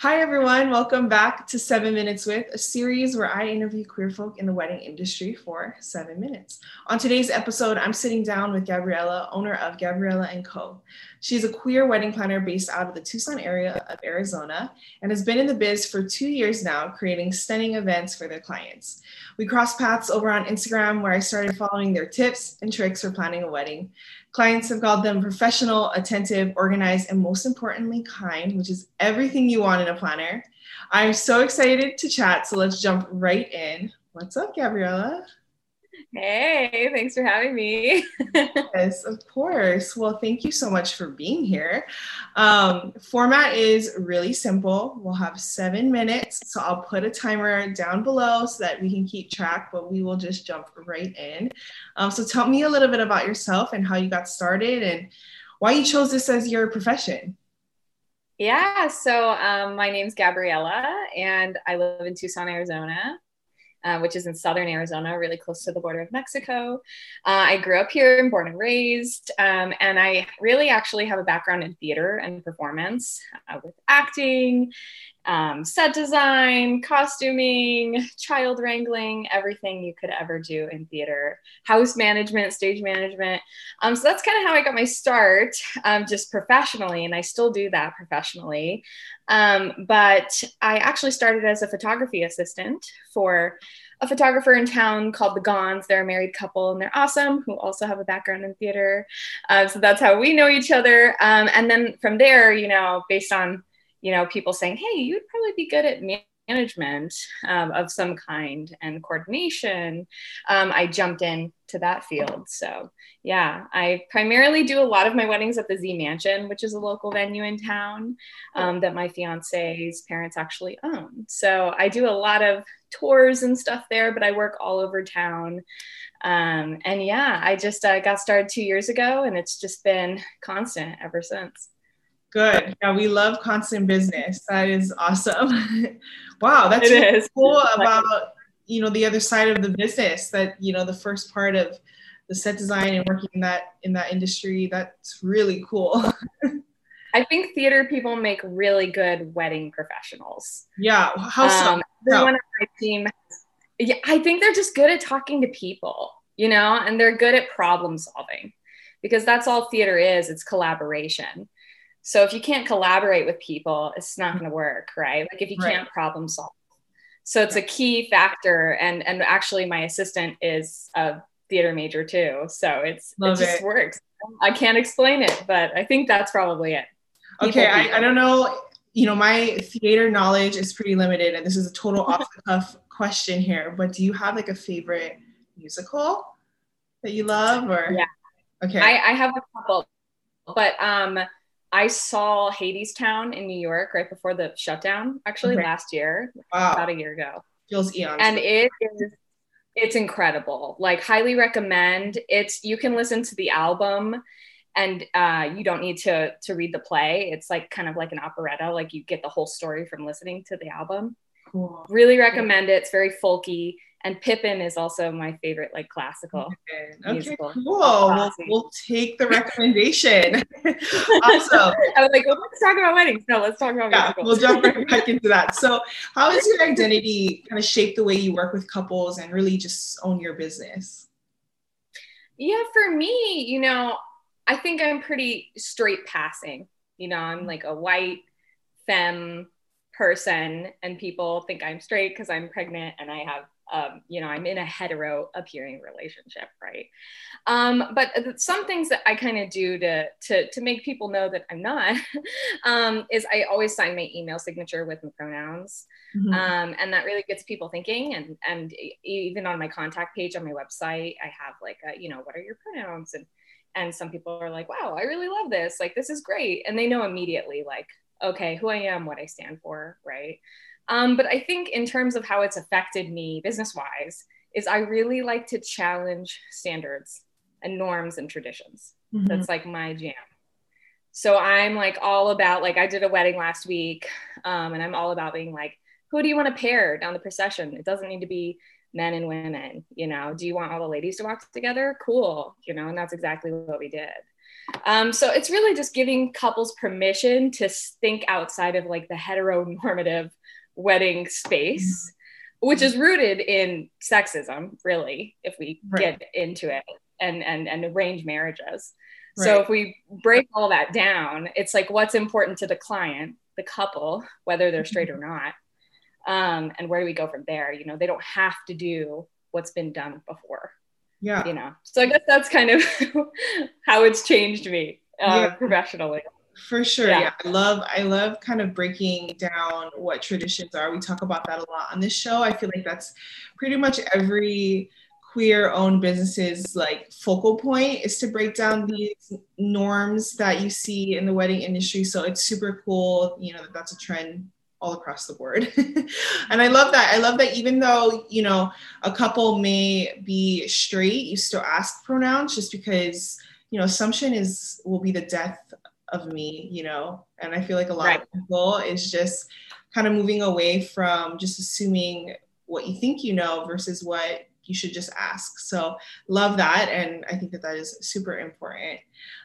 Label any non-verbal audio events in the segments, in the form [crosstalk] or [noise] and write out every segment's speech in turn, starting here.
Hi, everyone. Welcome back to Seven Minutes with, a series where I interview queer folk in the wedding industry for seven minutes. On today's episode, I'm sitting down with Gabriella, owner of Gabriella & Co. She's a queer wedding planner based out of the Tucson area of Arizona and has been in the biz for two years now, creating stunning events for their clients. We crossed paths over on Instagram where I started following their tips and tricks for planning a wedding. Clients have called them professional, attentive, organized, and most importantly, kind, which is everything you want planner. I'm so excited to chat, so let's jump right in. What's up, Gabriella? Hey, thanks for having me. [laughs] yes, of course. Well, thank you so much for being here. Um, format is really simple. We'll have seven minutes, so I'll put a timer down below so that we can keep track, but we will just jump right in. Um, so tell me a little bit about yourself and how you got started and why you chose this as your profession. Yeah, so um, my name's Gabriella, and I live in Tucson, Arizona. Uh, which is in southern Arizona, really close to the border of Mexico. Uh, I grew up here and born and raised, um, and I really actually have a background in theater and performance uh, with acting um, set design, costuming, child wrangling, everything you could ever do in theater, house management, stage management. Um, so that's kind of how I got my start, um, just professionally, and I still do that professionally. Um, but I actually started as a photography assistant for a photographer in town called the Gons. They're a married couple and they're awesome, who also have a background in theater. Uh, so that's how we know each other. Um, and then from there, you know, based on you know, people saying, hey, you'd probably be good at management um, of some kind and coordination, um, I jumped in to that field. So yeah, I primarily do a lot of my weddings at the Z Mansion, which is a local venue in town um, that my fiance's parents actually own. So I do a lot of tours and stuff there, but I work all over town. Um, and yeah, I just uh, got started two years ago and it's just been constant ever since. Good. Yeah, we love constant business. That is awesome. [laughs] wow, that's really cool about you know the other side of the business. That you know the first part of the set design and working in that in that industry. That's really cool. [laughs] I think theater people make really good wedding professionals. Yeah. How so? Um, everyone on my team, yeah, I think they're just good at talking to people, you know, and they're good at problem solving because that's all theater is. It's collaboration. So if you can't collaborate with people, it's not going to work, right? Like if you can't problem solve. So it's a key factor. And and actually, my assistant is a theater major too, so it's Love it just it. works. I can't explain it, but I think that's probably it. People, okay, I, I don't know. You know, my theater knowledge is pretty limited, and this is a total off the cuff question here. But do you have like a favorite musical that you love, or yeah? Okay, I, I have a couple, but um I saw Hadestown in New York right before the shutdown, actually okay. last year, wow. about a year ago. Feels eons. And it is it's incredible. Like highly recommend. It's you can listen to the album and uh, you don't need to to read the play. It's like kind of like an operetta. Like you get the whole story from listening to the album. Cool. Really recommend it. It's very folky and Pippin is also my favorite, like classical okay. musical. Cool. We'll, we'll, take the recommendation. [laughs] awesome. [laughs] I was like, well, let's talk about weddings. No, let's talk about yeah, musicals. We'll jump right [laughs] back into that. So, how has your identity kind of shaped the way you work with couples and really just own your business? Yeah, for me, you know, I think I'm pretty straight passing. You know, I'm like a white femme person, and people think I'm straight because I'm pregnant and I have um, you know, I'm in a hetero appearing relationship, right? Um, but some things that I kind of do to, to, to make people know that I'm not [laughs] um, is I always sign my email signature with my pronouns. Mm-hmm. Um, and that really gets people thinking. And, and even on my contact page on my website, I have like, a, you know, what are your pronouns? And, and some people are like, wow, I really love this. Like, this is great. And they know immediately, like, okay, who I am, what I stand for, right? Um, but I think in terms of how it's affected me business wise, is I really like to challenge standards and norms and traditions. Mm-hmm. That's like my jam. So I'm like all about like I did a wedding last week, um, and I'm all about being like, who do you want to pair down the procession? It doesn't need to be men and women. You know, do you want all the ladies to walk together? Cool. You know, and that's exactly what we did. Um, so it's really just giving couples permission to think outside of like the heteronormative wedding space, which is rooted in sexism, really, if we right. get into it, and and and arranged marriages. Right. So if we break all that down, it's like what's important to the client, the couple, whether they're straight or not, um, and where do we go from there? You know, they don't have to do what's been done before. Yeah. You know, so I guess that's kind of [laughs] how it's changed me uh, yeah. professionally. For sure. Yeah. yeah. I love I love kind of breaking down what traditions are. We talk about that a lot on this show. I feel like that's pretty much every queer owned businesses like focal point is to break down these norms that you see in the wedding industry so it's super cool you know that that's a trend all across the board [laughs] and i love that i love that even though you know a couple may be straight you still ask pronouns just because you know assumption is will be the death of me you know and i feel like a lot right. of people is just kind of moving away from just assuming what you think you know versus what you should just ask. So love that, and I think that that is super important.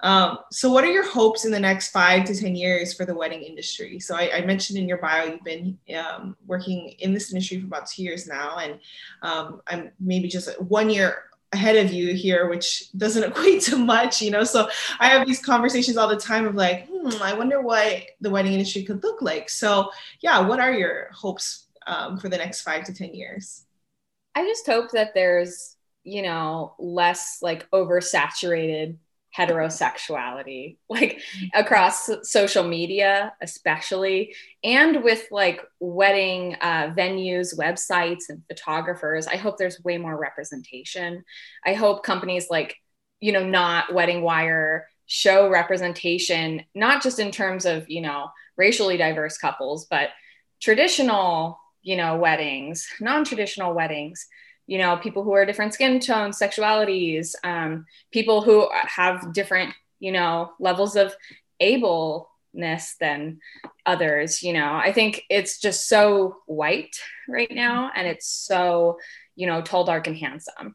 Um, so, what are your hopes in the next five to ten years for the wedding industry? So, I, I mentioned in your bio you've been um, working in this industry for about two years now, and um, I'm maybe just one year ahead of you here, which doesn't [laughs] equate to much, you know. So I have these conversations all the time of like, hmm, I wonder what the wedding industry could look like. So, yeah, what are your hopes um, for the next five to ten years? I just hope that there's, you know, less like oversaturated heterosexuality like across social media especially and with like wedding uh, venues websites and photographers. I hope there's way more representation. I hope companies like you know Knot wedding wire show representation not just in terms of you know racially diverse couples but traditional you know, weddings, non-traditional weddings, you know, people who are different skin tones, sexualities, um, people who have different, you know, levels of ableness than others, you know. I think it's just so white right now and it's so, you know, tall, dark, and handsome.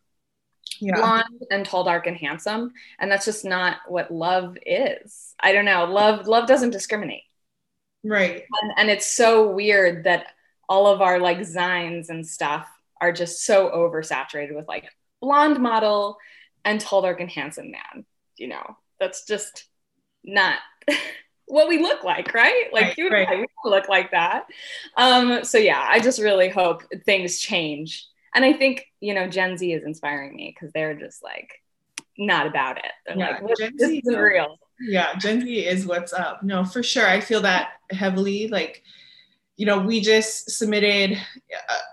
Yeah. Blonde and tall, dark, and handsome. And that's just not what love is. I don't know. Love, love doesn't discriminate. Right. And, and it's so weird that all of our like zines and stuff are just so oversaturated with like blonde model and tall, dark, and handsome man. You know, that's just not [laughs] what we look like, right? Like right, you and right. I, we look like that. Um, so yeah, I just really hope things change. And I think, you know, Gen Z is inspiring me because they're just like not about it. They're yeah, like, Gen this Z isn't real. Yeah, Gen Z is what's up. No, for sure. I feel that heavily. Like you know, we just submitted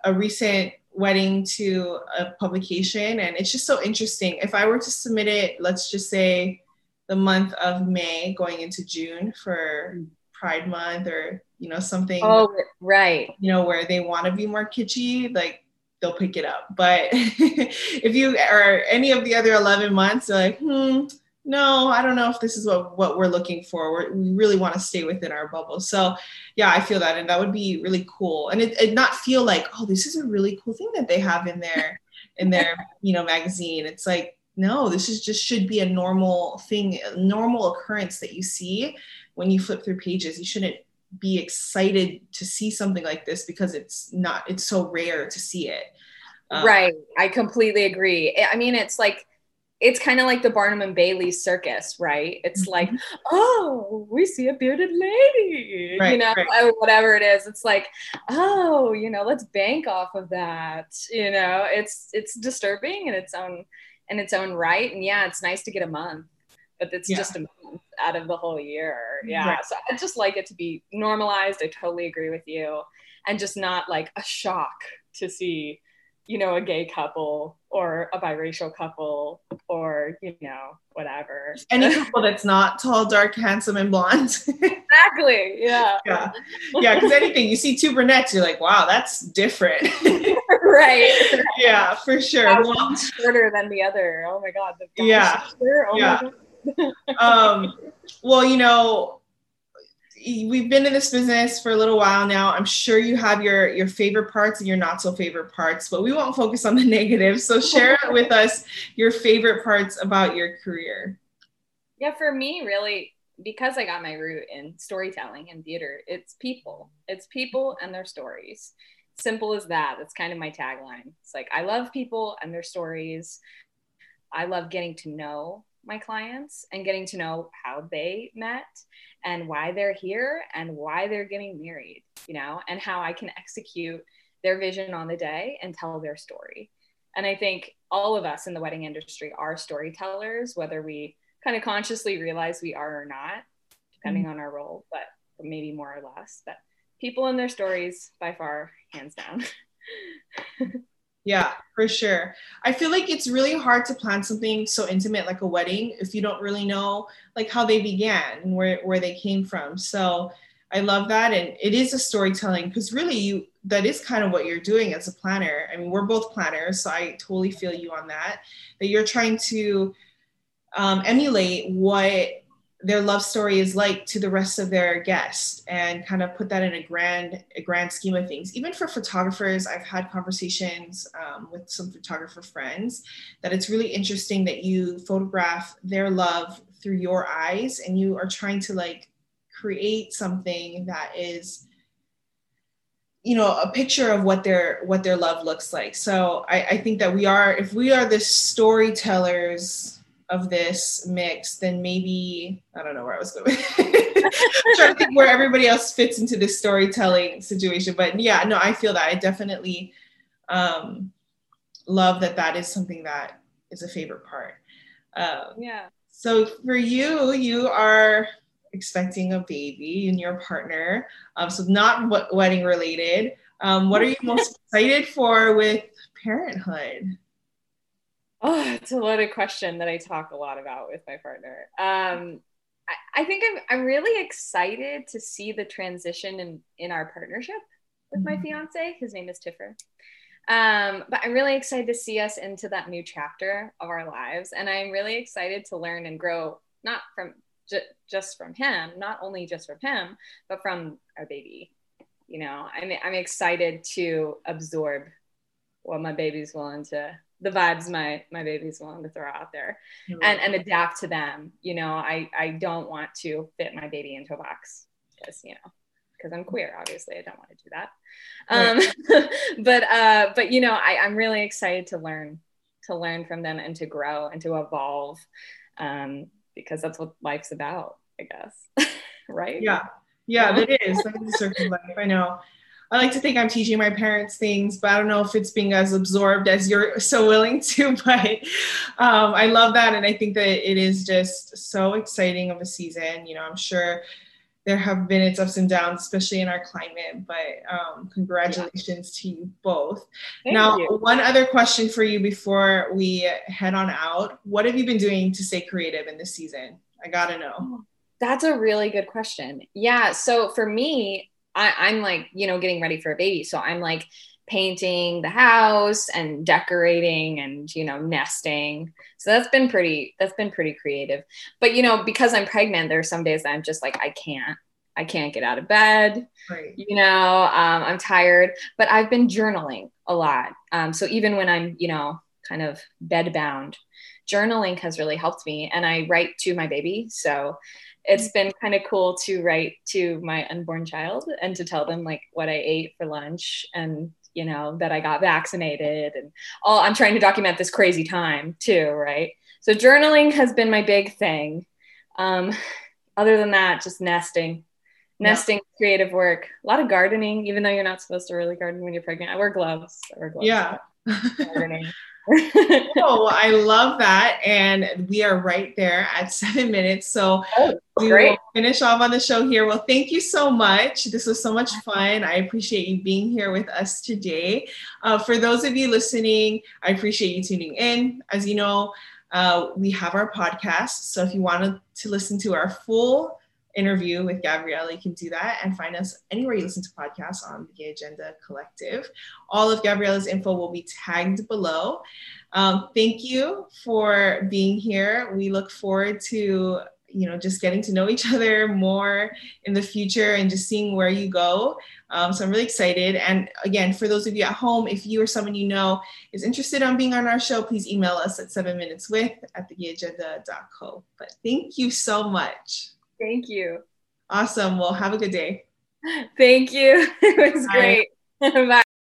a, a recent wedding to a publication and it's just so interesting. If I were to submit it, let's just say the month of May going into June for Pride Month or you know something oh right you know where they want to be more kitschy like they'll pick it up but [laughs] if you are any of the other 11 months they're like hmm no, I don't know if this is what, what we're looking for. We're, we really want to stay within our bubble. So yeah, I feel that. And that would be really cool. And it, it not feel like, oh, this is a really cool thing that they have in their, in their, [laughs] you know, magazine. It's like, no, this is just should be a normal thing, a normal occurrence that you see when you flip through pages. You shouldn't be excited to see something like this because it's not, it's so rare to see it. Um, right. I completely agree. I mean, it's like, it's kind of like the Barnum and Bailey circus, right? It's mm-hmm. like, oh, we see a bearded lady, right, you know, right. whatever it is. It's like, oh, you know, let's bank off of that. You know, it's it's disturbing in its own in its own right. And yeah, it's nice to get a month, but it's yeah. just a month out of the whole year. Yeah. Right. So I just like it to be normalized. I totally agree with you. And just not like a shock to see you know, a gay couple or a biracial couple or, you know, whatever. Any couple that's not tall, dark, handsome, and blonde. exactly. Yeah. [laughs] Yeah. Yeah. Because anything you see two brunettes, you're like, wow, that's different. [laughs] right. [laughs] Yeah, for sure. One shorter than the other. Oh my God. yeah. Oh yeah. um, well, you know, we've been in this business for a little while now. I'm sure you have your your favorite parts and your not so favorite parts, but we won't focus on the [laughs] negative. So share [laughs] with us your favorite parts about your career. Yeah, for me, really, because I got my root in storytelling and theater, it's people. It's people and their stories. Simple as that. That's kind of my tagline. It's like I love people and their stories. I love getting to know my clients and getting to know how they met and why they're here and why they're getting married, you know, and how I can execute their vision on the day and tell their story. And I think all of us in the wedding industry are storytellers, whether we kind of consciously realize we are or not, depending mm-hmm. on our role, but maybe more or less. But people and their stories by far, hands down. [laughs] yeah, for sure. I feel like it's really hard to plan something so intimate like a wedding if you don't really know like how they began and where, where they came from. So I love that. And it is a storytelling because really you that is kind of what you're doing as a planner. I mean, we're both planners, so I totally feel you on that. That you're trying to um, emulate what their love story is like to the rest of their guests and kind of put that in a grand a grand scheme of things. Even for photographers i've had conversations um, with some photographer friends that it's really interesting that you photograph their love through your eyes and you are trying to like create something that is you know a picture of what their what their love looks like. So I, I think that we are if we are the storytellers of this mix, then maybe I don't know where I was going. [laughs] I'm trying to think where everybody else fits into this storytelling situation. But yeah, no, I feel that I definitely um, love that that is something that is a favorite part. Um, yeah. So for you, you are expecting a baby and your partner. Um, so not what wedding related. Um, what are you [laughs] most excited for with parenthood? Oh, it's a loaded question that I talk a lot about with my partner. Um, I, I, think I'm, I'm really excited to see the transition in, in our partnership with my mm-hmm. fiance. His name is Tiffer. Um, but I'm really excited to see us into that new chapter of our lives. And I'm really excited to learn and grow, not from ju- just from him, not only just from him, but from our baby. You know, I'm, I'm excited to absorb what my baby's willing to the vibes my my baby's willing to throw out there mm-hmm. and and adapt to them you know i i don't want to fit my baby into a box because you know because i'm queer obviously i don't want to do that right. um [laughs] but uh but you know i i'm really excited to learn to learn from them and to grow and to evolve um because that's what life's about i guess [laughs] right yeah yeah, yeah. it is. That is a circle life. I know. I like to think I'm teaching my parents things, but I don't know if it's being as absorbed as you're so willing [laughs] to. But um, I love that. And I think that it is just so exciting of a season. You know, I'm sure there have been its ups and downs, especially in our climate. But um, congratulations yeah. to you both. Thank now, you. one other question for you before we head on out What have you been doing to stay creative in this season? I got to know. That's a really good question. Yeah. So for me, I, I'm like, you know, getting ready for a baby. So I'm like painting the house and decorating and you know nesting. So that's been pretty that's been pretty creative. But you know because i'm pregnant there are some days that i'm just like i can't i can't get out of bed. Right. you know um, i'm tired. But i've been journaling a lot. Um, so even when i'm you know kind of bed bound journaling has really helped me and i write to my baby so it's been kind of cool to write to my unborn child and to tell them like what I ate for lunch and you know that I got vaccinated and all I'm trying to document this crazy time too, right? So journaling has been my big thing. Um, other than that, just nesting, nesting, yeah. creative work, a lot of gardening, even though you're not supposed to really garden when you're pregnant. I wear gloves. I wear gloves. Yeah. [laughs] gardening. [laughs] oh, I love that. And we are right there at [laughs] seven minutes. So oh, we will finish off on the show here. Well, thank you so much. This was so much fun. I appreciate you being here with us today. Uh, for those of you listening, I appreciate you tuning in. As you know, uh, we have our podcast. So if you wanted to listen to our full interview with Gabriella, you can do that and find us anywhere you listen to podcasts on the Gay Agenda Collective. All of Gabriella's info will be tagged below. Um, thank you for being here. We look forward to you know, just getting to know each other more in the future and just seeing where you go. Um, so I'm really excited. And again, for those of you at home, if you or someone you know is interested on being on our show, please email us at seven minutes with at theagenda.co. But thank you so much. Thank you. Awesome. Well, have a good day. Thank you. [laughs] It was Bye. great. [laughs] Bye.